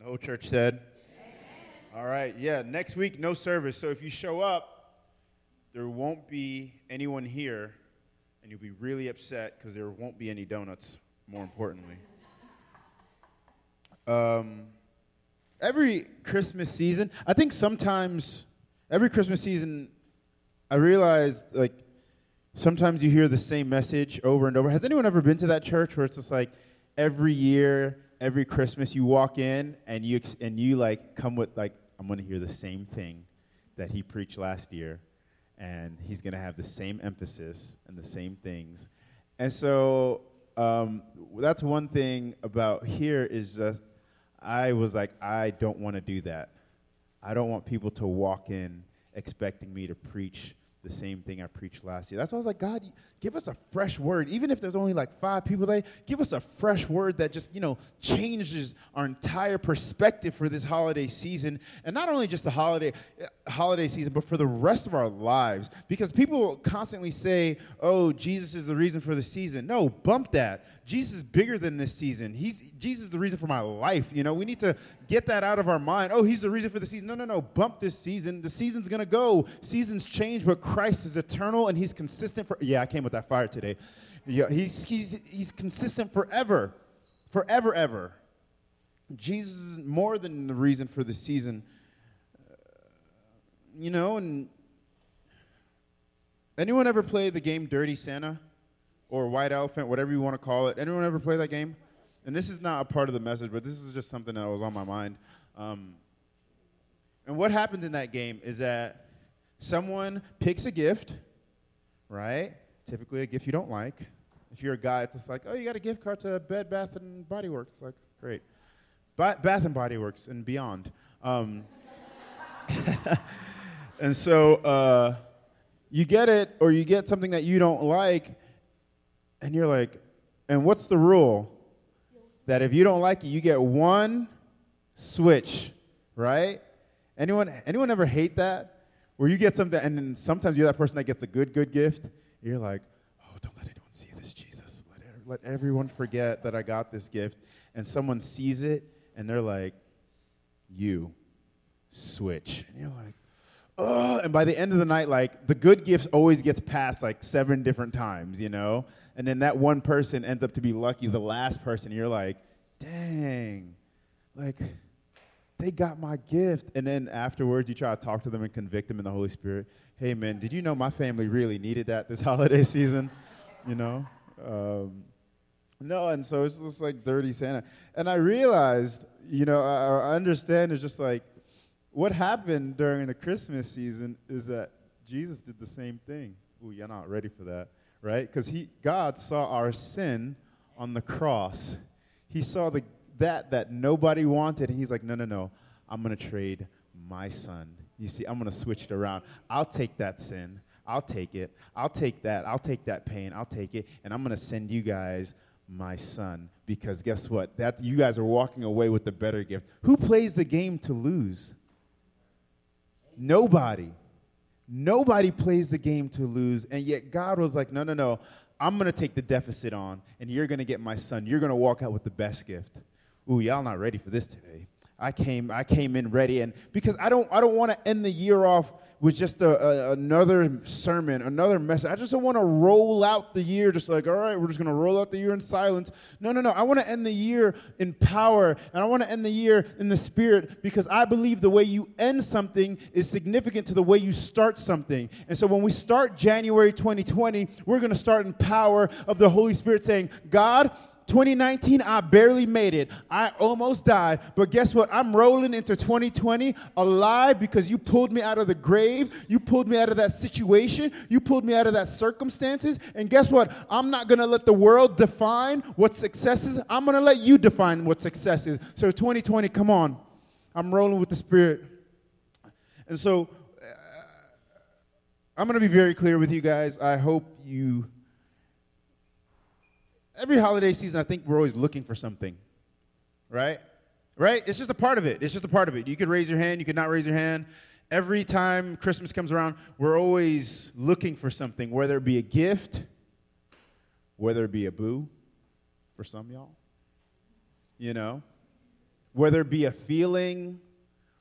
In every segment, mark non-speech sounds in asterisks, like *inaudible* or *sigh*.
And the whole church said, All right, yeah, next week, no service. So if you show up, there won't be anyone here, and you'll be really upset because there won't be any donuts, more importantly. Um, every Christmas season, I think sometimes, every Christmas season, I realize, like, sometimes you hear the same message over and over. Has anyone ever been to that church where it's just like every year, every Christmas, you walk in and you and you like come with like I'm going to hear the same thing that he preached last year, and he's going to have the same emphasis and the same things, and so um, that's one thing about here is just I was like I don't want to do that. I don't want people to walk in expecting me to preach the same thing I preached last year. That's why I was like, God, give us a fresh word. Even if there's only like five people there, give us a fresh word that just, you know, changes our entire perspective for this holiday season. And not only just the holiday uh, holiday season, but for the rest of our lives. Because people constantly say, oh, Jesus is the reason for the season. No, bump that. Jesus is bigger than this season. He's Jesus is the reason for my life. You know, we need to get that out of our mind. Oh, he's the reason for the season. No, no, no. Bump this season. The season's gonna go. Seasons change, but Christ is eternal and he's consistent for yeah, I came with that fire today. Yeah, he's he's he's consistent forever. Forever, ever. Jesus is more than the reason for the season. Uh, you know, and anyone ever play the game Dirty Santa? Or White Elephant, whatever you want to call it. Anyone ever play that game? And this is not a part of the message, but this is just something that was on my mind. Um, and what happens in that game is that someone picks a gift, right? Typically a gift you don't like. If you're a guy, it's just like, oh, you got a gift card to Bed Bath and Body Works. Like, great. Ba- Bath and Body Works and beyond. Um, *laughs* and so uh, you get it, or you get something that you don't like, and you're like, and what's the rule? That if you don't like it, you get one switch, right? Anyone anyone ever hate that? Where you get something and then sometimes you're that person that gets a good, good gift. You're like, oh, don't let anyone see this, Jesus. Let, let everyone forget that I got this gift. And someone sees it and they're like, you switch. And you're like, oh, and by the end of the night, like the good gift always gets passed like seven different times, you know? And then that one person ends up to be lucky, the last person. You're like, dang, like they got my gift. And then afterwards, you try to talk to them and convict them in the Holy Spirit. Hey, man, did you know my family really needed that this *laughs* holiday season? You know? Um, no, and so it's just like dirty Santa. And I realized, you know, I, I understand it's just like what happened during the Christmas season is that Jesus did the same thing. Ooh, you're not ready for that right? Because he God saw our sin on the cross. He saw the that that nobody wanted, and he's like, no, no, no, I'm gonna trade my son. You see, I'm gonna switch it around. I'll take that sin. I'll take it. I'll take that. I'll take that pain. I'll take it, and I'm gonna send you guys my son because guess what? That you guys are walking away with the better gift. Who plays the game to lose? Nobody. Nobody plays the game to lose, and yet God was like, no, no, no. I'm going to take the deficit on, and you're going to get my son. You're going to walk out with the best gift. Ooh, y'all not ready for this today. I came, I came in ready, and because I don't, I don't want to end the year off with just a, a, another sermon, another message. I just don't want to roll out the year just like, all right, we're just going to roll out the year in silence. No, no, no. I want to end the year in power, and I want to end the year in the spirit because I believe the way you end something is significant to the way you start something. And so when we start January 2020, we're going to start in power of the Holy Spirit saying, God, 2019, I barely made it. I almost died. But guess what? I'm rolling into 2020 alive because you pulled me out of the grave. You pulled me out of that situation. You pulled me out of that circumstances. And guess what? I'm not going to let the world define what success is. I'm going to let you define what success is. So 2020, come on. I'm rolling with the Spirit. And so uh, I'm going to be very clear with you guys. I hope you every holiday season, I think we're always looking for something, right? Right? It's just a part of it. It's just a part of it. You could raise your hand, you could not raise your hand. Every time Christmas comes around, we're always looking for something, whether it be a gift, whether it be a boo for some y'all, you know, whether it be a feeling,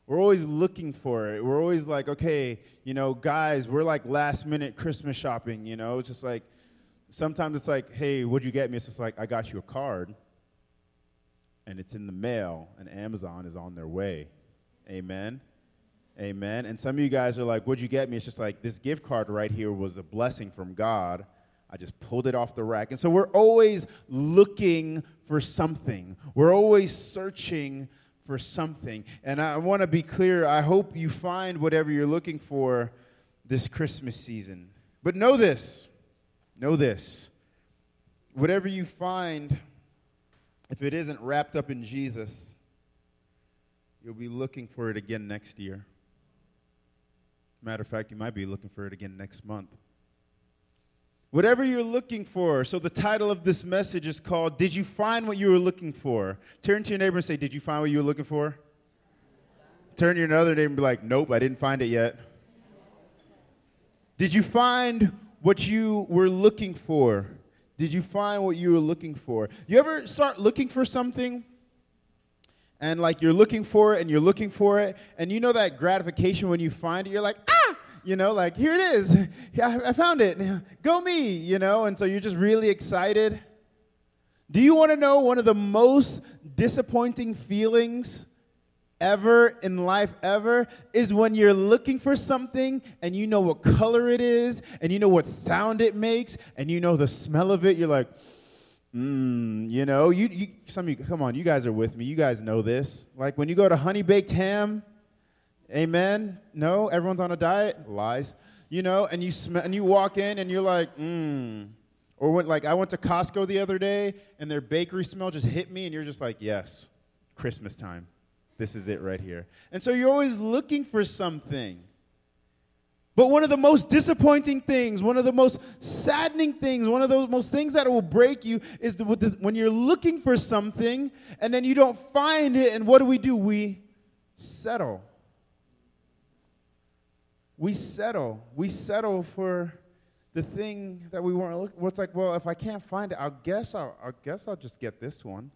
we're always looking for it. We're always like, okay, you know, guys, we're like last minute Christmas shopping, you know? It's just like, sometimes it's like, hey, what'd you get me? It's just like, I got you a card, and it's in the mail, and Amazon is on their way. Amen. Amen. And some of you guys are like, what'd you get me? It's just like, this gift card right here was a blessing from God. I just pulled it off the rack. And so we're always looking for something, we're always searching for something. And I want to be clear I hope you find whatever you're looking for this Christmas season. But know this know this whatever you find, if it isn't wrapped up in Jesus, you'll be looking for it again next year. Matter of fact, you might be looking for it again next month. Whatever you're looking for. So, the title of this message is called Did You Find What You Were Looking For? Turn to your neighbor and say, Did you find what you were looking for? Turn to your other neighbor and be like, Nope, I didn't find it yet. Did you find what you were looking for? Did you find what you were looking for? You ever start looking for something and like you're looking for it and you're looking for it and you know that gratification when you find it, you're like, ah! you know, like, here it is. *laughs* I found it. *laughs* Go me, you know, and so you're just really excited. Do you want to know one of the most disappointing feelings ever in life ever is when you're looking for something and you know what color it is and you know what sound it makes and you know the smell of it you're like mmm you know you, you some of you come on you guys are with me you guys know this like when you go to honey baked ham Amen? No? Everyone's on a diet? Lies. You know, and you sm- and you walk in and you're like, mmm. Or when, like I went to Costco the other day and their bakery smell just hit me and you're just like, yes, Christmas time. This is it right here. And so you're always looking for something. But one of the most disappointing things, one of the most saddening things, one of those most things that will break you is the, the, when you're looking for something and then you don't find it, and what do we do? We settle we settle. We settle for the thing that we weren't looking. Well, it's like, well, if I can't find it, I guess I'll, I guess I'll just get this one.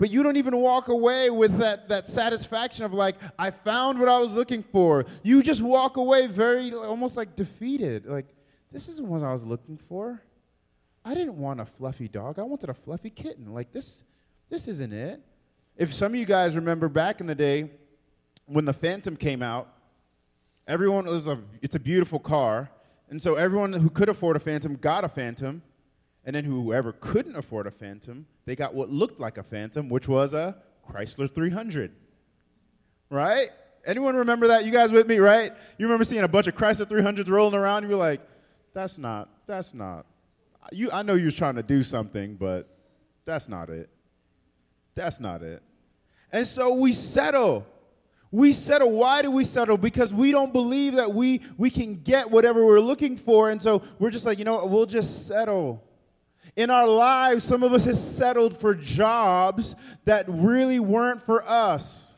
But you don't even walk away with that, that satisfaction of like, I found what I was looking for. You just walk away very, almost like defeated. Like, this isn't what I was looking for. I didn't want a fluffy dog. I wanted a fluffy kitten. Like, this, this isn't it. If some of you guys remember back in the day when the Phantom came out, Everyone was a, it's a beautiful car. And so everyone who could afford a Phantom got a Phantom. And then whoever couldn't afford a Phantom, they got what looked like a Phantom, which was a Chrysler 300. Right? Anyone remember that? You guys with me, right? You remember seeing a bunch of Chrysler 300s rolling around and you're like, that's not, that's not. You, I know you was trying to do something, but that's not it. That's not it. And so we settle we settle. Why do we settle? Because we don't believe that we, we can get whatever we're looking for. And so we're just like, you know what, we'll just settle. In our lives, some of us have settled for jobs that really weren't for us.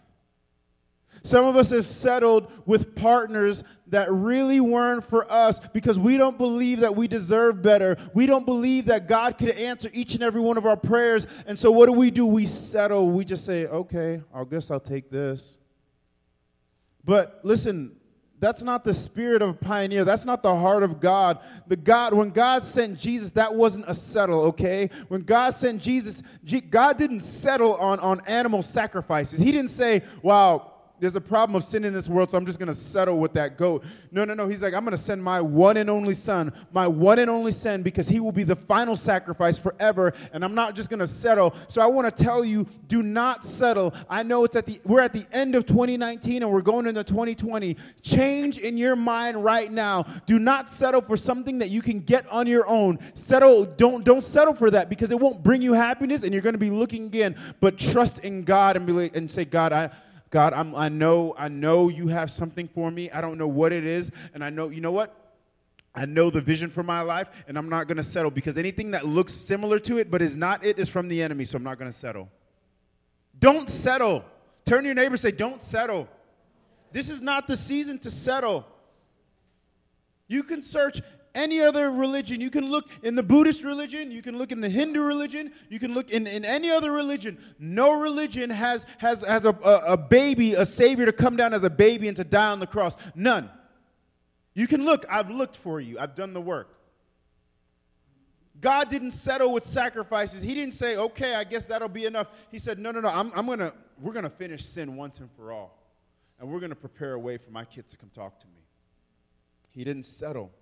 Some of us have settled with partners that really weren't for us because we don't believe that we deserve better. We don't believe that God could answer each and every one of our prayers. And so what do we do? We settle. We just say, okay, I guess I'll take this. But listen, that's not the spirit of a pioneer. That's not the heart of God. The God, when God sent Jesus, that wasn't a settle, okay? When God sent Jesus, God didn't settle on, on animal sacrifices. He didn't say, wow, there's a problem of sin in this world, so I'm just going to settle with that goat. No, no, no. He's like, I'm going to send my one and only son, my one and only son, because he will be the final sacrifice forever, and I'm not just going to settle. So I want to tell you, do not settle. I know it's at the we're at the end of 2019 and we're going into 2020. Change in your mind right now. Do not settle for something that you can get on your own. Settle, don't don't settle for that because it won't bring you happiness and you're going to be looking again, but trust in God and be like, and say, God, I God, I'm, I know, I know you have something for me. I don't know what it is, and I know, you know what? I know the vision for my life, and I'm not going to settle because anything that looks similar to it but is not it is from the enemy, so I'm not going to settle. Don't settle. Turn to your neighbor say, Don't settle. This is not the season to settle. You can search any other religion. You can look in the Buddhist religion, you can look in the Hindu religion, you can look in, in any other religion. No religion has, has, has a, a, a baby, a savior to come down as a baby and to die on the cross. None. You can look. I've looked for you, I've done the work. God didn't settle with sacrifices. He didn't say, okay, I guess that'll be enough. He said, no, no, no, I'm, I'm gonna, we're going to finish sin once and for all. And we're going to prepare a way for my kids to come talk to me. He didn't settle.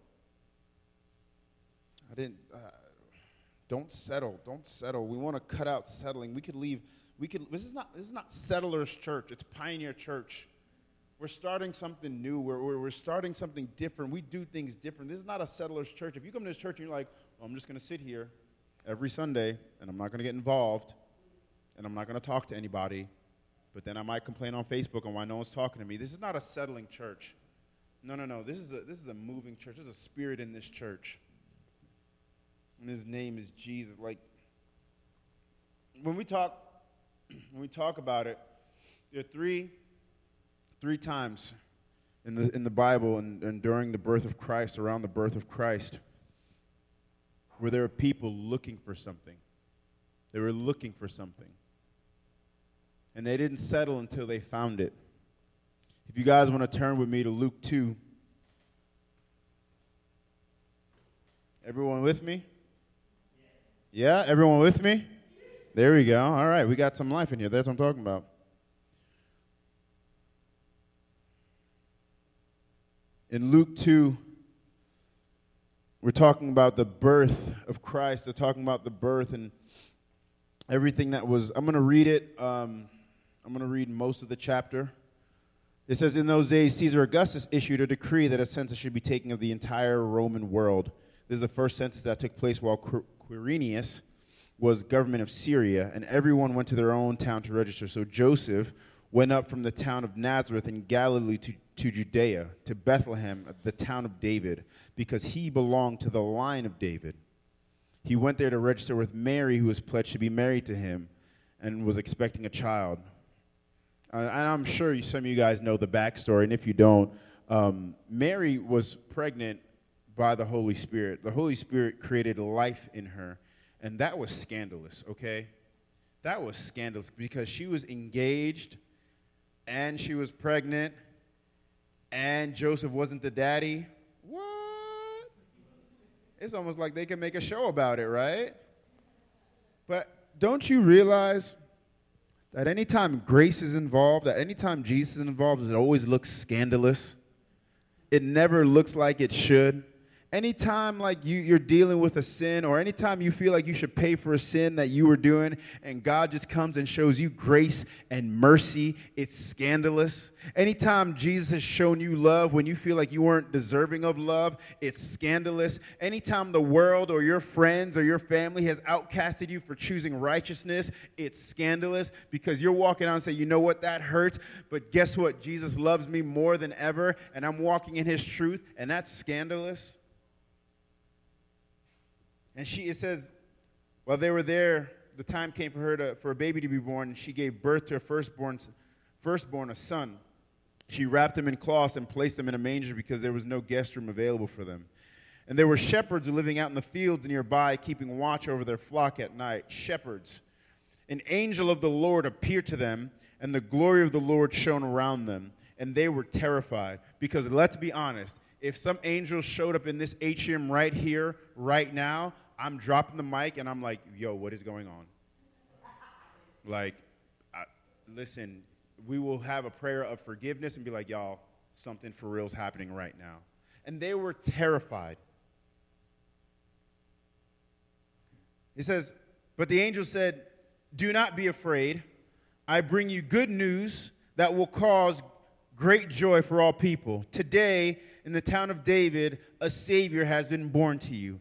I didn't, uh, don't settle. Don't settle. We want to cut out settling. We could leave, we could, this is not, this is not Settlers Church. It's Pioneer Church. We're starting something new. We're, we're, we're starting something different. We do things different. This is not a Settlers Church. If you come to this church and you're like, well, I'm just going to sit here every Sunday and I'm not going to get involved and I'm not going to talk to anybody, but then I might complain on Facebook on why no one's talking to me. This is not a settling church. No, no, no. This is a, this is a moving church. There's a spirit in this church. And his name is Jesus. Like, when we talk, *clears throat* when we talk about it, there are three, three times in the, in the Bible and, and during the birth of Christ, around the birth of Christ, where there are people looking for something. They were looking for something. And they didn't settle until they found it. If you guys want to turn with me to Luke 2. Everyone with me? Yeah, everyone with me? There we go. All right, we got some life in here. That's what I'm talking about. In Luke 2, we're talking about the birth of Christ. They're talking about the birth and everything that was. I'm going to read it. Um, I'm going to read most of the chapter. It says, In those days, Caesar Augustus issued a decree that a census should be taken of the entire Roman world. This is the first census that took place while Quirinius was government of Syria, and everyone went to their own town to register. So Joseph went up from the town of Nazareth in Galilee to, to Judea, to Bethlehem, the town of David, because he belonged to the line of David. He went there to register with Mary, who was pledged to be married to him and was expecting a child. Uh, and I'm sure some of you guys know the backstory, and if you don't, um, Mary was pregnant by the Holy Spirit. The Holy Spirit created life in her, and that was scandalous, okay? That was scandalous because she was engaged and she was pregnant and Joseph wasn't the daddy. What? It's almost like they can make a show about it, right? But don't you realize that anytime grace is involved, that anytime Jesus is involved, it always looks scandalous. It never looks like it should anytime like you, you're dealing with a sin or anytime you feel like you should pay for a sin that you were doing and god just comes and shows you grace and mercy it's scandalous. Anytime jesus has shown you love when you feel like you weren't deserving of love it's scandalous. Anytime the world or your friends or your family has outcasted you for choosing righteousness it's scandalous because you're walking out and say you know what? That hurts but guess what? Jesus loves me more than ever and i'm walking in his truth and that's scandalous and she, it says, while they were there, the time came for her to, for a baby to be born, and she gave birth to her firstborn, firstborn, a son. She wrapped him in cloths and placed him in a manger because there was no guest room available for them. And there were shepherds living out in the fields nearby, keeping watch over their flock at night. Shepherds. An angel of the Lord appeared to them, and the glory of the Lord shone around them, and they were terrified. Because let's be honest, if some angels showed up in this atrium right here, right now, I'm dropping the mic and I'm like, yo, what is going on? Like, I, listen, we will have a prayer of forgiveness and be like, y'all, something for real is happening right now. And they were terrified. He says, But the angel said, Do not be afraid. I bring you good news that will cause great joy for all people. Today, in the town of David, a Savior has been born to you.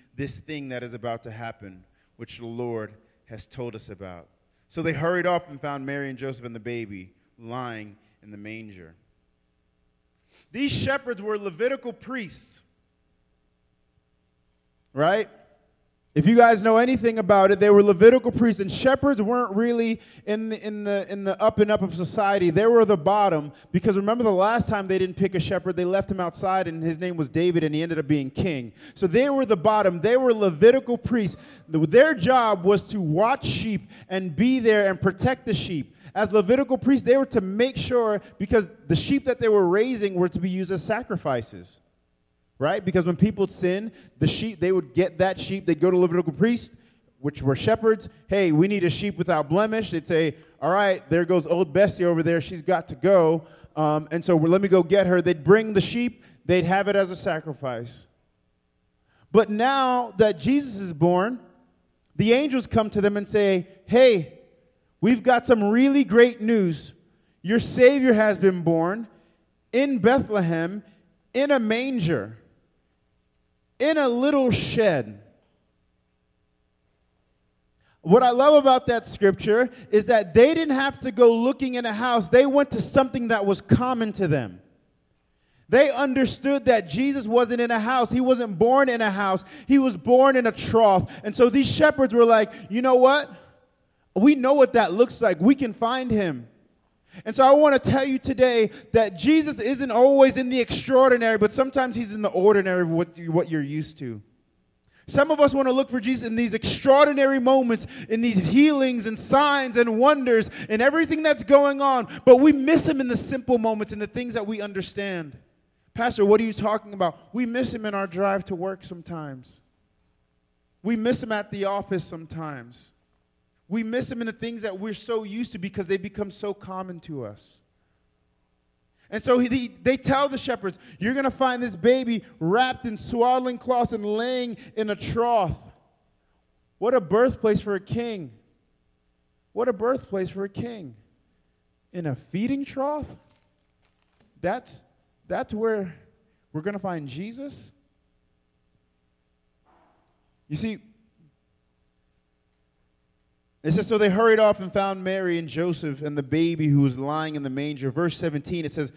this thing that is about to happen, which the Lord has told us about. So they hurried off and found Mary and Joseph and the baby lying in the manger. These shepherds were Levitical priests, right? If you guys know anything about it, they were Levitical priests, and shepherds weren't really in the, in, the, in the up and up of society. They were the bottom, because remember the last time they didn't pick a shepherd, they left him outside, and his name was David, and he ended up being king. So they were the bottom. They were Levitical priests. Their job was to watch sheep and be there and protect the sheep. As Levitical priests, they were to make sure, because the sheep that they were raising were to be used as sacrifices right? Because when people sin, the sheep, they would get that sheep, they'd go to Levitical priest, which were shepherds. Hey, we need a sheep without blemish. They'd say, all right, there goes old Bessie over there. She's got to go. Um, and so let me go get her. They'd bring the sheep, they'd have it as a sacrifice. But now that Jesus is born, the angels come to them and say, hey, we've got some really great news. Your Savior has been born in Bethlehem in a manger in a little shed. What I love about that scripture is that they didn't have to go looking in a house, they went to something that was common to them. They understood that Jesus wasn't in a house. He wasn't born in a house. He was born in a trough. And so these shepherds were like, you know what? We know what that looks like. We can find him. And so I want to tell you today that Jesus isn't always in the extraordinary, but sometimes he's in the ordinary what, you, what you're used to. Some of us want to look for Jesus in these extraordinary moments, in these healings and signs and wonders and everything that's going on, but we miss him in the simple moments, and the things that we understand. Pastor, what are you talking about? We miss him in our drive to work sometimes. We miss him at the office sometimes. We miss them in the things that we're so used to because they become so common to us. And so he, they tell the shepherds, You're going to find this baby wrapped in swaddling cloths and laying in a trough. What a birthplace for a king! What a birthplace for a king. In a feeding trough? That's, that's where we're going to find Jesus? You see, it says, So they hurried off and found Mary and Joseph and the baby who was lying in the manger. Verse 17, it says,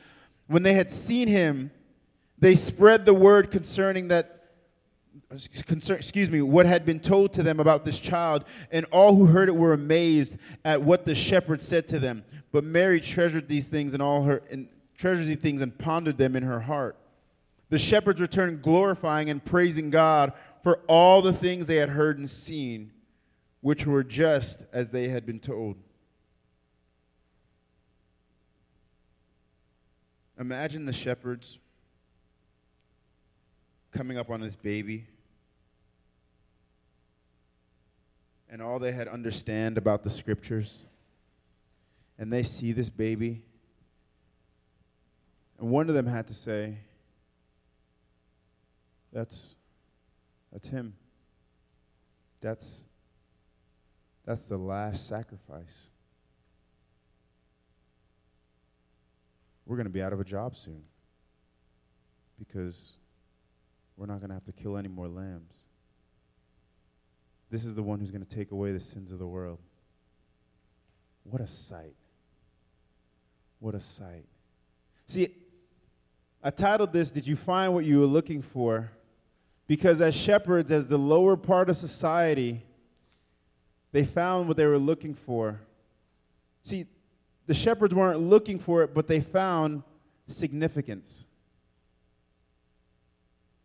When they had seen him, they spread the word concerning that. Concern, excuse me, what had been told to them about this child, and all who heard it were amazed at what the shepherd said to them. But Mary treasured these things and all her and treasured these things and pondered them in her heart. The shepherds returned glorifying and praising God for all the things they had heard and seen which were just as they had been told. Imagine the shepherds coming up on this baby and all they had understand about the scriptures and they see this baby and one of them had to say that's that's him that's that's the last sacrifice. We're going to be out of a job soon because we're not going to have to kill any more lambs. This is the one who's going to take away the sins of the world. What a sight. What a sight. See, I titled this, Did You Find What You Were Looking For? Because as shepherds, as the lower part of society, they found what they were looking for. See, the shepherds weren't looking for it, but they found significance.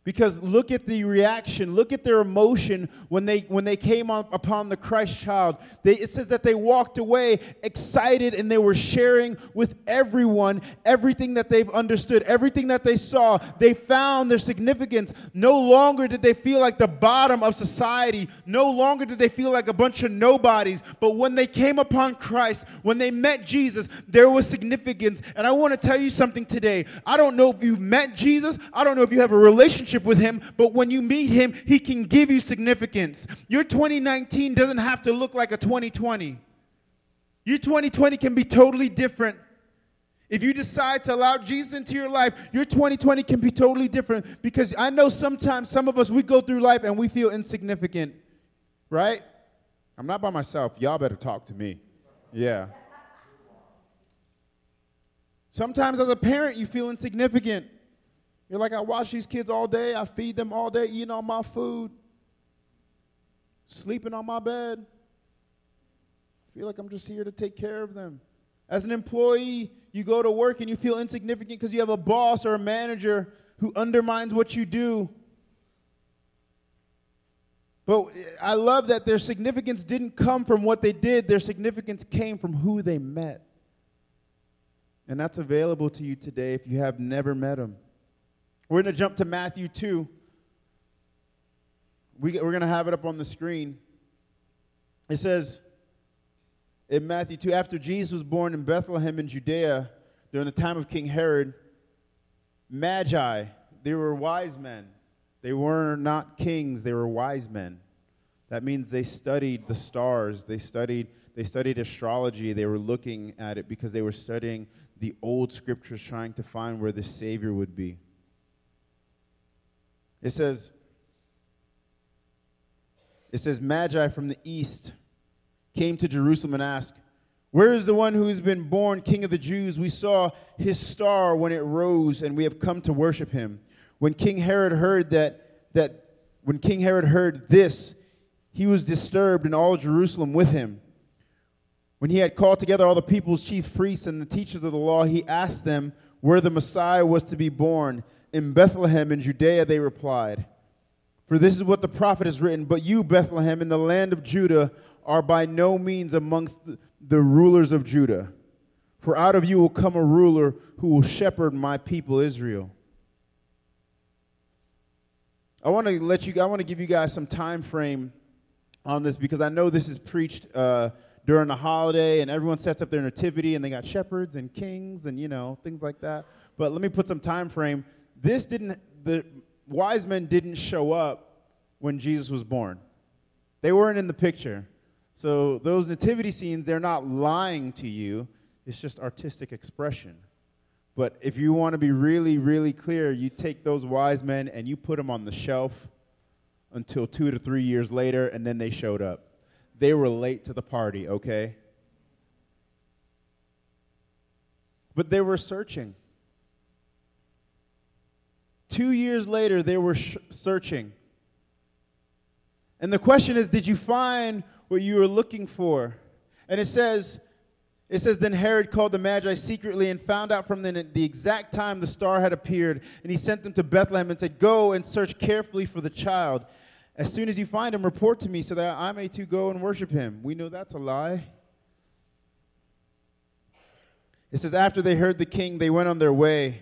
Because look at the reaction, look at their emotion when they when they came on, upon the Christ child. They, it says that they walked away excited and they were sharing with everyone everything that they've understood, everything that they saw. They found their significance. No longer did they feel like the bottom of society. No longer did they feel like a bunch of nobodies. But when they came upon Christ, when they met Jesus, there was significance. And I want to tell you something today. I don't know if you've met Jesus. I don't know if you have a relationship relationship with Him, but when you meet Him, He can give you significance. Your 2019 doesn't have to look like a 2020. Your 2020 can be totally different. If you decide to allow Jesus into your life, your 2020 can be totally different because I know sometimes some of us, we go through life and we feel insignificant, right? I'm not by myself. Y'all better talk to me. Yeah. Sometimes as a parent, you feel insignificant. You're like, I watch these kids all day, I feed them all day, eating all my food, sleeping on my bed. I feel like I'm just here to take care of them. As an employee, you go to work and you feel insignificant because you have a boss or a manager who undermines what you do. But I love that their significance didn't come from what they did, their significance came from who they met. And that's available to you today if you have never met him. We're going to jump to Matthew 2. We, we're going to have it up on the screen. It says, in Matthew 2, after Jesus was born in Bethlehem in Judea during the time of King Herod, Magi, they were wise men. They were not kings, they were wise men. That means they studied the stars, they studied, they studied astrology, they were looking at it because they were studying the old scriptures, trying to find where the Savior would be. It says, it says, Magi from the east came to Jerusalem and asked, Where is the one who has been born King of the Jews? We saw his star when it rose, and we have come to worship him. When King Herod heard that, that when King Herod heard this, he was disturbed, and all Jerusalem with him. When he had called together all the people's chief priests and the teachers of the law, he asked them where the Messiah was to be born. In Bethlehem in Judea, they replied. For this is what the prophet has written But you, Bethlehem, in the land of Judah, are by no means amongst the rulers of Judah. For out of you will come a ruler who will shepherd my people Israel. I want to let you I want to give you guys some time frame on this because I know this is preached uh, during the holiday and everyone sets up their nativity and they got shepherds and kings and you know things like that. But let me put some time frame. This didn't the wise men didn't show up when Jesus was born. They weren't in the picture. So those nativity scenes, they're not lying to you. It's just artistic expression. But if you want to be really, really clear, you take those wise men and you put them on the shelf until two to three years later, and then they showed up. They were late to the party, okay? But they were searching. Two years later, they were sh- searching. And the question is did you find what you were looking for. And it says, it says, Then Herod called the Magi secretly and found out from them the exact time the star had appeared. And he sent them to Bethlehem and said, Go and search carefully for the child. As soon as you find him, report to me so that I may too go and worship him. We know that's a lie. It says, After they heard the king, they went on their way.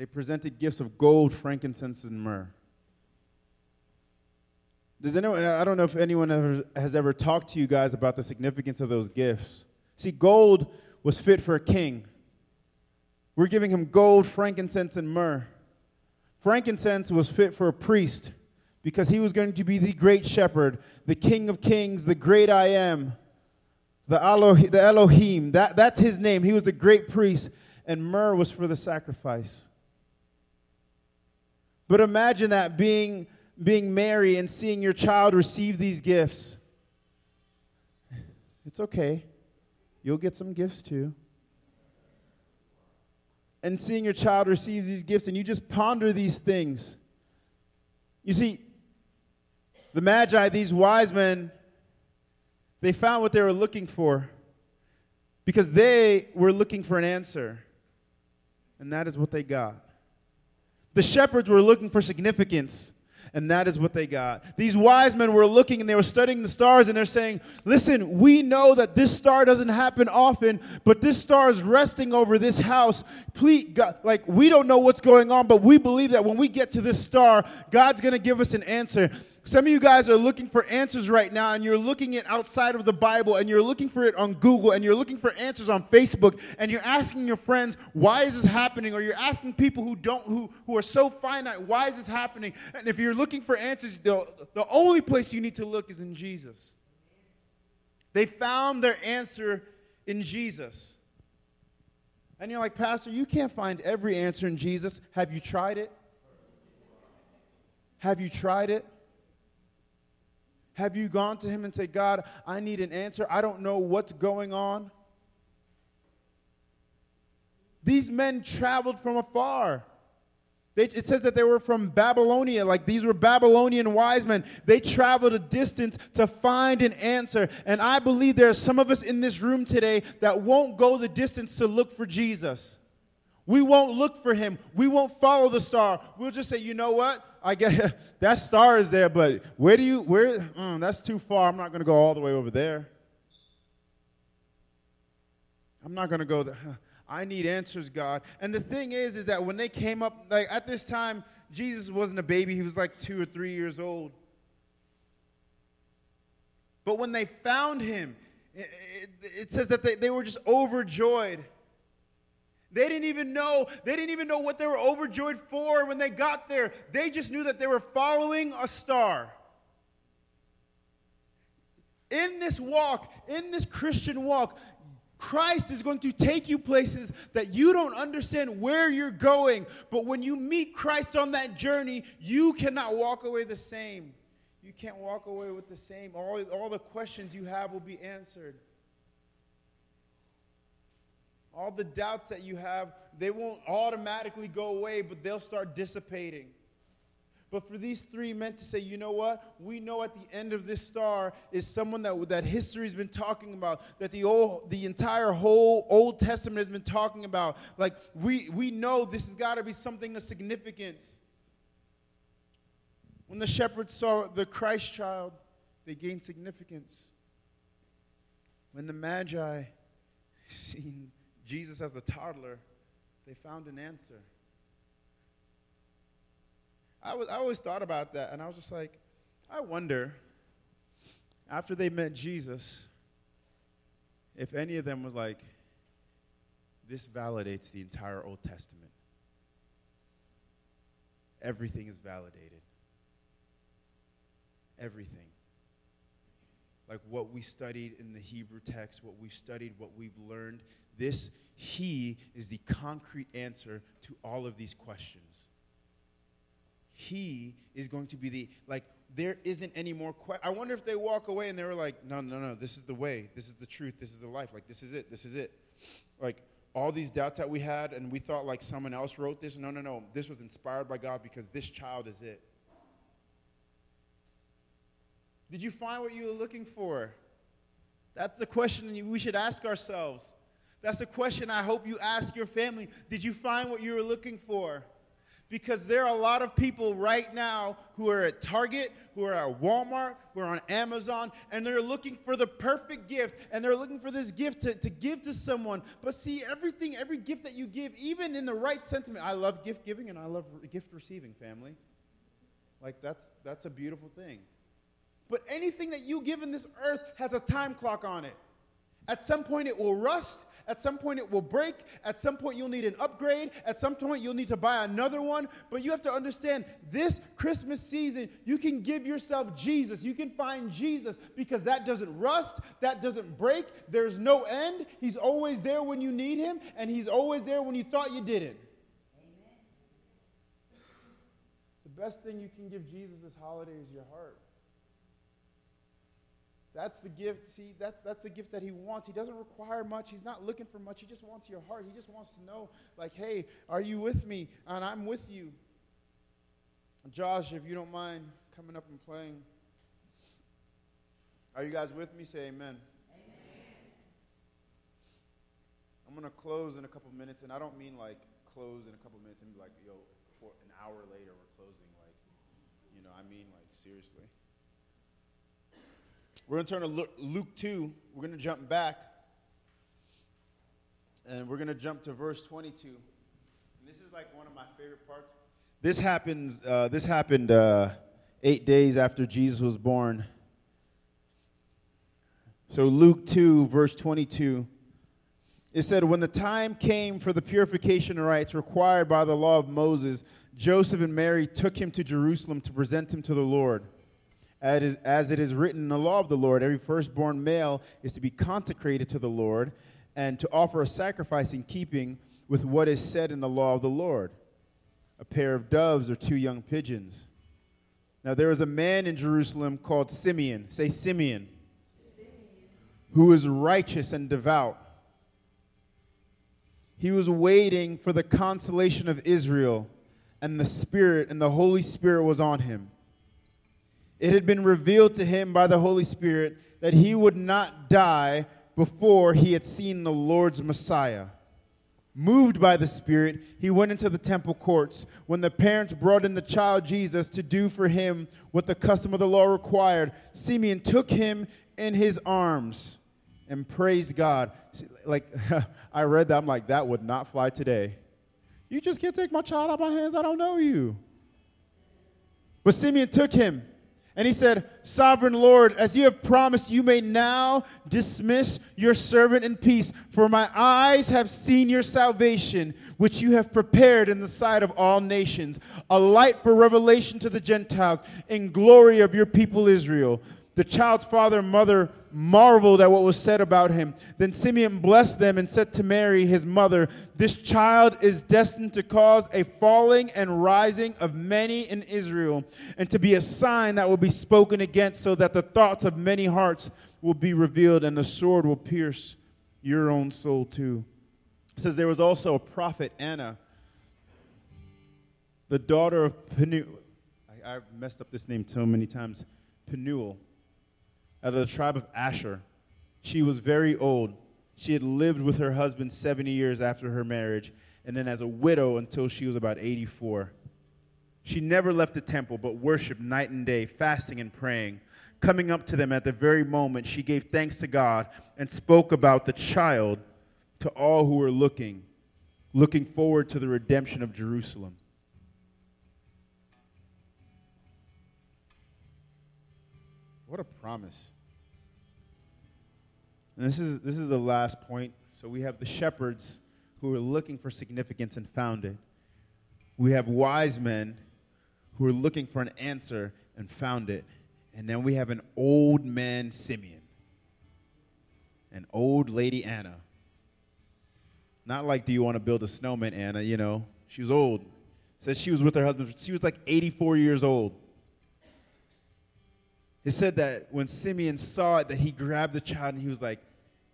They presented gifts of gold, frankincense, and myrrh. Does anyone, I don't know if anyone ever, has ever talked to you guys about the significance of those gifts. See, gold was fit for a king. We're giving him gold, frankincense, and myrrh. Frankincense was fit for a priest because he was going to be the great shepherd, the king of kings, the great I am, the, Elohim. The Elohim. That, that's his name. He was the great priest. And myrrh was for the sacrifice. But imagine that being being Mary and seeing your child receive these gifts. It's okay. You'll get some gifts too. And seeing your child receive these gifts, and you just ponder these things. You see, the Magi, these wise men, they found what they were looking for because they were looking for an answer. And that is what they got. The shepherds were looking for significance. And that is what they got. These wise men were looking and they were studying the stars and they're saying, Listen, we know that this star doesn't happen often, but this star is resting over this house. Please, God, like, we don't know what's going on, but we believe that when we get to this star, God's going to give us an answer. Some of you guys are looking for answers right now, and you're looking at outside of the Bible, and you're looking for it on Google, and you're looking for answers on Facebook, and you're asking your friends, "Why is this happening?" Or you're asking people who don't, who who are so finite, "Why is this happening?" And if you're looking for answers, the the only place you need to look is in Jesus. They found their answer in Jesus. And you're like, Pastor, you can't find every answer in Jesus. Have you tried it? Have you tried it? Have you gone to Him and said, God, I need an answer. I don't know what's going on? These men traveled from afar. They, it says that they were from Babylonia, like these were Babylonian wise men. They traveled a distance to find an answer. And I believe there are some of us in this room today that won't go the distance to look for Jesus. We won't look for him. We won't follow the star. We'll just say, you know what? I get *laughs* that star is there, but where do you where? Mm, that's too far. I'm not going to go all the way over there. I'm not going to go there. *laughs* I need answers, God. And the thing is, is that when they came up, like at this time, Jesus wasn't a baby. He was like two or three years old. But when they found him, it, it, it says that they, they were just overjoyed. They didn't even know, they didn't even know what they were overjoyed for when they got there. They just knew that they were following a star. In this walk, in this Christian walk, Christ is going to take you places that you don't understand where you're going. But when you meet Christ on that journey, you cannot walk away the same. You can't walk away with the same. All, all the questions you have will be answered. All the doubts that you have, they won't automatically go away, but they'll start dissipating. But for these three men to say, you know what? We know at the end of this star is someone that, that history's been talking about, that the, old, the entire whole Old Testament has been talking about. Like, we, we know this has got to be something of significance. When the shepherds saw the Christ child, they gained significance. When the Magi *laughs* seen Jesus as a toddler, they found an answer. I, was, I always thought about that, and I was just like, I wonder, after they met Jesus, if any of them was like, this validates the entire Old Testament. Everything is validated. Everything. Like what we studied in the Hebrew text, what we've studied, what we've learned this, He is the concrete answer to all of these questions. He is going to be the, like, there isn't any more question. I wonder if they walk away and they were like, no, no, no, this is the way, this is the truth, this is the life, like, this is it, this is it. Like, all these doubts that we had, and we thought like someone else wrote this. No, no, no. This was inspired by God because this child is it. Did you find what you were looking for? That's the question we should ask ourselves. That's a question I hope you ask your family. Did you find what you were looking for? Because there are a lot of people right now who are at Target, who are at Walmart, who are on Amazon, and they're looking for the perfect gift, and they're looking for this gift to, to give to someone. But see, everything, every gift that you give, even in the right sentiment, I love gift giving and I love gift receiving, family. Like, that's, that's a beautiful thing. But anything that you give in this earth has a time clock on it. At some point, it will rust, at some point, it will break. At some point, you'll need an upgrade. At some point, you'll need to buy another one. But you have to understand this Christmas season, you can give yourself Jesus. You can find Jesus because that doesn't rust, that doesn't break. There's no end. He's always there when you need him, and he's always there when you thought you didn't. Amen. The best thing you can give Jesus this holiday is your heart. That's the gift. See, that's, that's the gift that he wants. He doesn't require much. He's not looking for much. He just wants your heart. He just wants to know, like, hey, are you with me? And I'm with you. Josh, if you don't mind coming up and playing. Are you guys with me? Say amen. amen. I'm going to close in a couple minutes, and I don't mean like close in a couple minutes and be like, yo, for an hour later we're closing. Like, You know, I mean, like, seriously. We're going to turn to Luke 2. We're going to jump back. And we're going to jump to verse 22. And this is like one of my favorite parts. This happens. Uh, this happened uh, eight days after Jesus was born. So Luke 2, verse 22. It said, When the time came for the purification rites required by the law of Moses, Joseph and Mary took him to Jerusalem to present him to the Lord. As it is written in the law of the Lord, every firstborn male is to be consecrated to the Lord and to offer a sacrifice in keeping with what is said in the law of the Lord a pair of doves or two young pigeons. Now there was a man in Jerusalem called Simeon. Say Simeon. Simeon. Who was righteous and devout. He was waiting for the consolation of Israel, and the Spirit and the Holy Spirit was on him. It had been revealed to him by the Holy Spirit that he would not die before he had seen the Lord's Messiah. Moved by the Spirit, he went into the temple courts. When the parents brought in the child Jesus to do for him what the custom of the law required, Simeon took him in his arms and praised God. Like, *laughs* I read that, I'm like, that would not fly today. You just can't take my child out of my hands, I don't know you. But Simeon took him and he said, Sovereign Lord, as you have promised, you may now dismiss your servant in peace, for my eyes have seen your salvation, which you have prepared in the sight of all nations, a light for revelation to the Gentiles, in glory of your people Israel. The child's father and mother marveled at what was said about him. Then Simeon blessed them and said to Mary, his mother, This child is destined to cause a falling and rising of many in Israel, and to be a sign that will be spoken against, so that the thoughts of many hearts will be revealed, and the sword will pierce your own soul too. It says there was also a prophet, Anna, the daughter of Penuel. I, have messed up this name so many times. Penuel out of the tribe of Asher. She was very old. She had lived with her husband 70 years after her marriage, and then as a widow until she was about 84. She never left the temple, but worshiped night and day, fasting and praying. Coming up to them at the very moment, she gave thanks to God and spoke about the child to all who were looking, looking forward to the redemption of Jerusalem. What a promise. And this is, this is the last point. So we have the shepherds who are looking for significance and found it. We have wise men who are looking for an answer and found it. And then we have an old man, Simeon, an old lady, Anna. Not like, do you want to build a snowman, Anna? You know, she was old. Says she was with her husband. She was like 84 years old. It said that when Simeon saw it, that he grabbed the child and he was like,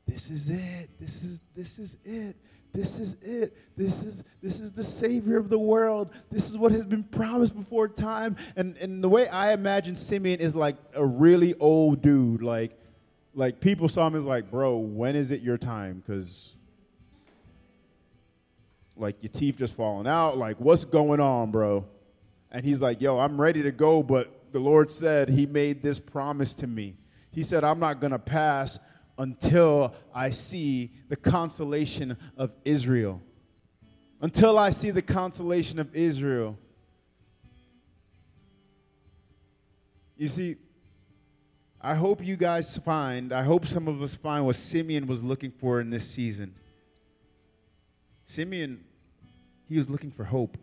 This is it. This is this is it. This is it. This is this is the savior of the world. This is what has been promised before time. And and the way I imagine Simeon is like a really old dude. Like like people saw him as like, bro, when is it your time? Because like your teeth just falling out. Like, what's going on, bro? And he's like, yo, I'm ready to go, but the Lord said He made this promise to me. He said, I'm not going to pass until I see the consolation of Israel. Until I see the consolation of Israel. You see, I hope you guys find, I hope some of us find what Simeon was looking for in this season. Simeon, he was looking for hope.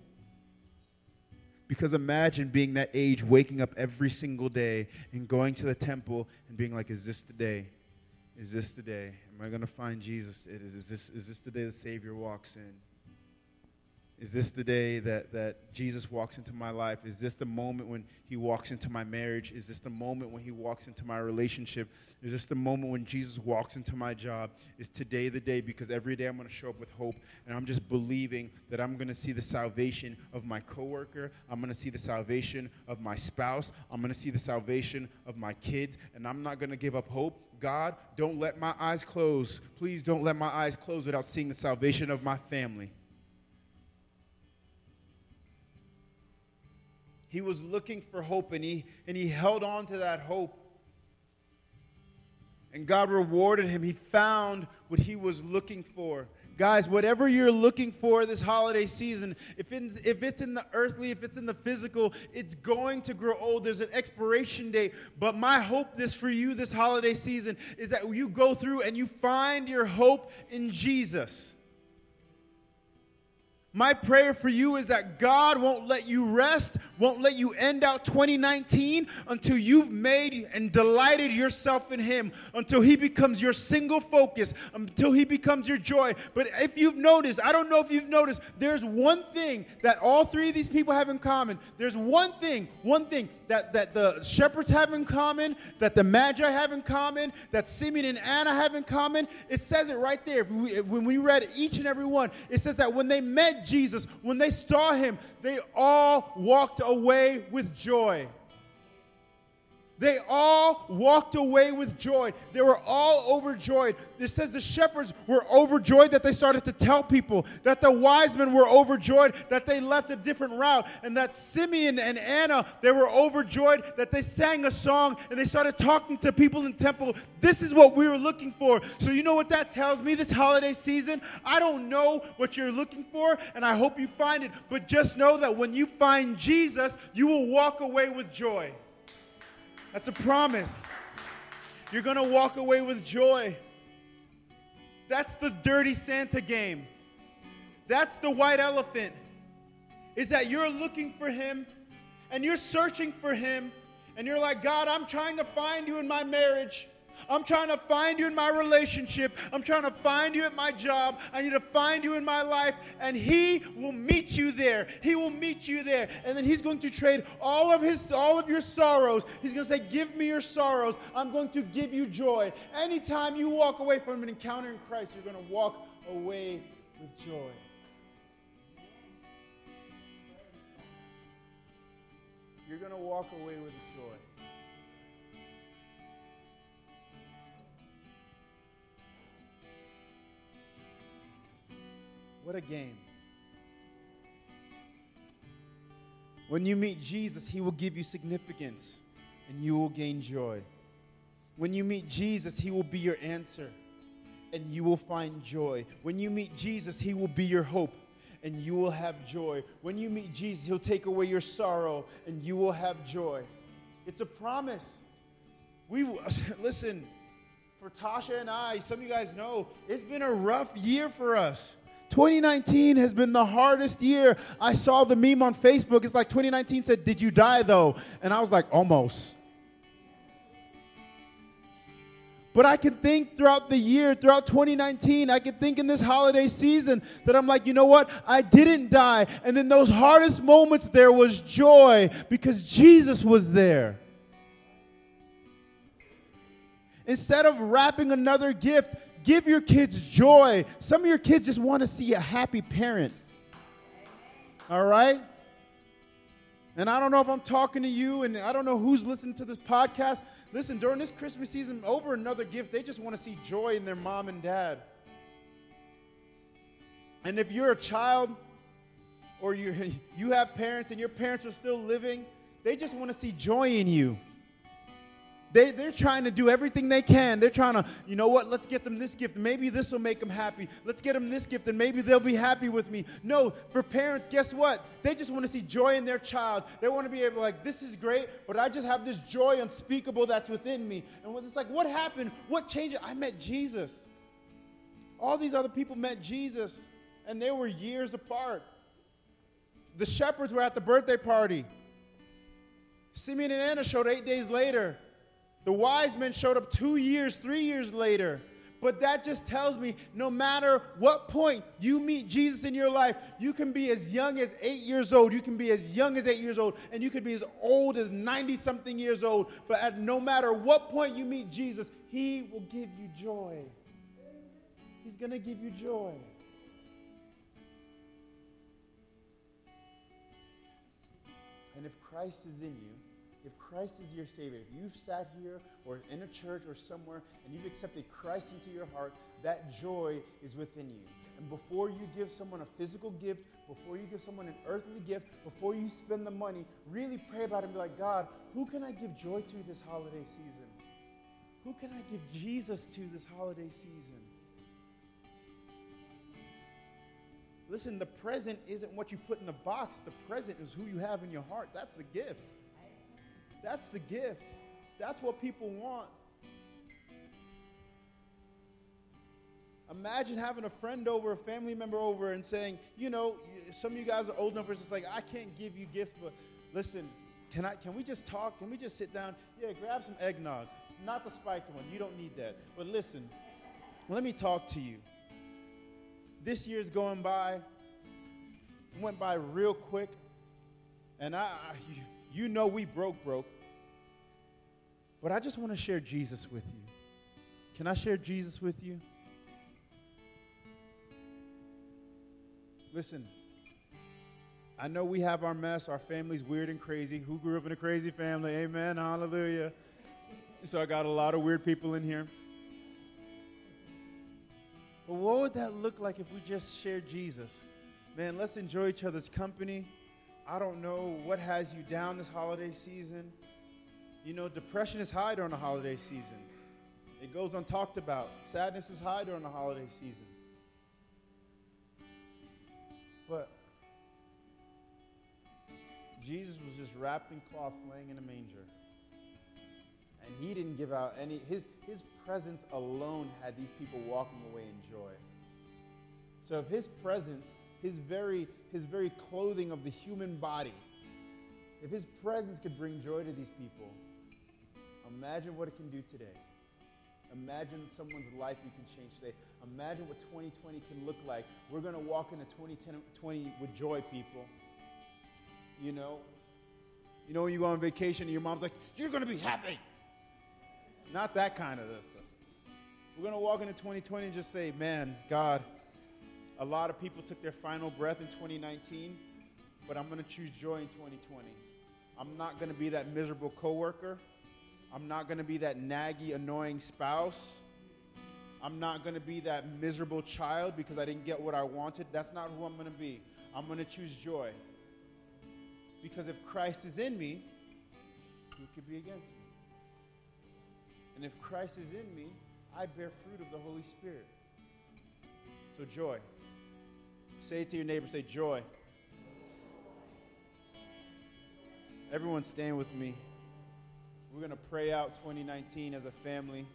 Because imagine being that age, waking up every single day and going to the temple and being like, is this the day? Is this the day? Am I going to find Jesus? Is, is, this, is this the day the Savior walks in? Is this the day that, that Jesus walks into my life? Is this the moment when he walks into my marriage? Is this the moment when he walks into my relationship? Is this the moment when Jesus walks into my job? Is today the day? Because every day I'm going to show up with hope and I'm just believing that I'm going to see the salvation of my coworker. I'm going to see the salvation of my spouse. I'm going to see the salvation of my kids. And I'm not going to give up hope. God, don't let my eyes close. Please don't let my eyes close without seeing the salvation of my family. He was looking for hope and he, and he held on to that hope. And God rewarded him. He found what he was looking for. Guys, whatever you're looking for this holiday season, if it's, if it's in the earthly, if it's in the physical, it's going to grow old. There's an expiration date. But my hope this for you this holiday season is that you go through and you find your hope in Jesus. My prayer for you is that God won't let you rest, won't let you end out 2019 until you've made and delighted yourself in Him, until He becomes your single focus, until He becomes your joy. But if you've noticed, I don't know if you've noticed, there's one thing that all three of these people have in common. There's one thing, one thing that, that the shepherds have in common, that the Magi have in common, that Simeon and Anna have in common. It says it right there. When we read each and every one, it says that when they met Jesus, when they saw him, they all walked away with joy. They all walked away with joy. They were all overjoyed. It says the shepherds were overjoyed that they started to tell people, that the wise men were overjoyed that they left a different route, and that Simeon and Anna, they were overjoyed that they sang a song and they started talking to people in temple. This is what we were looking for. So you know what that tells me this holiday season? I don't know what you're looking for, and I hope you find it, but just know that when you find Jesus, you will walk away with joy. That's a promise. You're going to walk away with joy. That's the dirty Santa game. That's the white elephant. Is that you're looking for him and you're searching for him and you're like, God, I'm trying to find you in my marriage. I'm trying to find you in my relationship. I'm trying to find you at my job. I need to find you in my life. And He will meet you there. He will meet you there. And then He's going to trade all of His, all of your sorrows. He's going to say, Give me your sorrows. I'm going to give you joy. Anytime you walk away from an encounter in Christ, you're going to walk away with joy. You're going to walk away with joy. What a game. When you meet Jesus, he will give you significance and you will gain joy. When you meet Jesus, he will be your answer and you will find joy. When you meet Jesus, he will be your hope and you will have joy. When you meet Jesus, he'll take away your sorrow and you will have joy. It's a promise. We *laughs* listen, for Tasha and I, some of you guys know, it's been a rough year for us. 2019 has been the hardest year. I saw the meme on Facebook. It's like 2019 said, Did you die though? And I was like, Almost. But I can think throughout the year, throughout 2019, I can think in this holiday season that I'm like, you know what? I didn't die. And in those hardest moments, there was joy because Jesus was there. Instead of wrapping another gift, Give your kids joy. Some of your kids just want to see a happy parent. All right? And I don't know if I'm talking to you, and I don't know who's listening to this podcast. Listen, during this Christmas season, over another gift, they just want to see joy in their mom and dad. And if you're a child or you *laughs* you have parents and your parents are still living, they just want to see joy in you. They, they're trying to do everything they can. They're trying to, you know what, let's get them this gift. Maybe this will make them happy. Let's get them this gift and maybe they'll be happy with me. No, for parents, guess what? They just want to see joy in their child. They want to be able, like, this is great, but I just have this joy unspeakable that's within me. And it's like, what happened? What changed? I met Jesus. All these other people met Jesus, and they were years apart. The shepherds were at the birthday party. Simeon and Anna showed eight days later. The wise men showed up two years, three years later. But that just tells me no matter what point you meet Jesus in your life, you can be as young as eight years old, you can be as young as eight years old, and you could be as old as 90 something years old. But at no matter what point you meet Jesus, He will give you joy. He's going to give you joy. And if Christ is in you, if Christ is your Savior, if you've sat here or in a church or somewhere and you've accepted Christ into your heart, that joy is within you. And before you give someone a physical gift, before you give someone an earthly gift, before you spend the money, really pray about it and be like, God, who can I give joy to this holiday season? Who can I give Jesus to this holiday season? Listen, the present isn't what you put in the box. The present is who you have in your heart. That's the gift. That's the gift. That's what people want. Imagine having a friend over, a family member over, and saying, you know, some of you guys are old enough, it's like, I can't give you gifts, but listen, can, I, can we just talk? Can we just sit down? Yeah, grab some eggnog. Not the spiked one. You don't need that. But listen, let me talk to you. This year's going by, went by real quick, and I, I you know we broke, broke. But I just want to share Jesus with you. Can I share Jesus with you? Listen, I know we have our mess. Our family's weird and crazy. Who grew up in a crazy family? Amen. Hallelujah. So I got a lot of weird people in here. But what would that look like if we just shared Jesus? Man, let's enjoy each other's company. I don't know what has you down this holiday season. You know, depression is high during the holiday season. It goes untalked about. Sadness is high during the holiday season. But Jesus was just wrapped in cloths laying in a manger. And he didn't give out any, his, his presence alone had these people walking away in joy. So if his presence his very, his very clothing of the human body, if his presence could bring joy to these people, imagine what it can do today. Imagine someone's life you can change today. Imagine what 2020 can look like. We're going to walk into 2020 with joy, people. You know? You know when you go on vacation and your mom's like, you're going to be happy. Not that kind of this. We're going to walk into 2020 and just say, man, God, a lot of people took their final breath in 2019, but I'm going to choose joy in 2020. I'm not going to be that miserable coworker. I'm not going to be that naggy, annoying spouse. I'm not going to be that miserable child because I didn't get what I wanted. That's not who I'm going to be. I'm going to choose joy. Because if Christ is in me, who could be against me? And if Christ is in me, I bear fruit of the Holy Spirit. So, joy. Say it to your neighbor, say joy. Everyone stand with me. We're going to pray out 2019 as a family.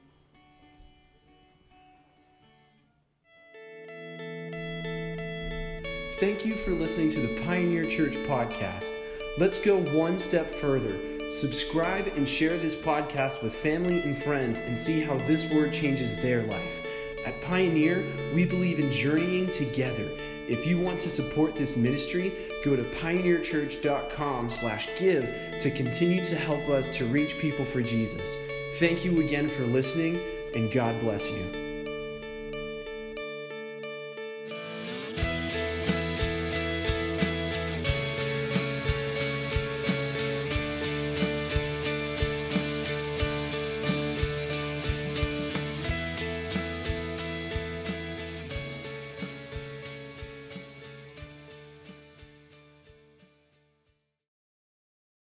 Thank you for listening to the Pioneer Church podcast. Let's go one step further. Subscribe and share this podcast with family and friends and see how this word changes their life. At Pioneer, we believe in journeying together if you want to support this ministry, go to pioneerchurch.com/give to continue to help us to reach people for Jesus. Thank you again for listening and God bless you.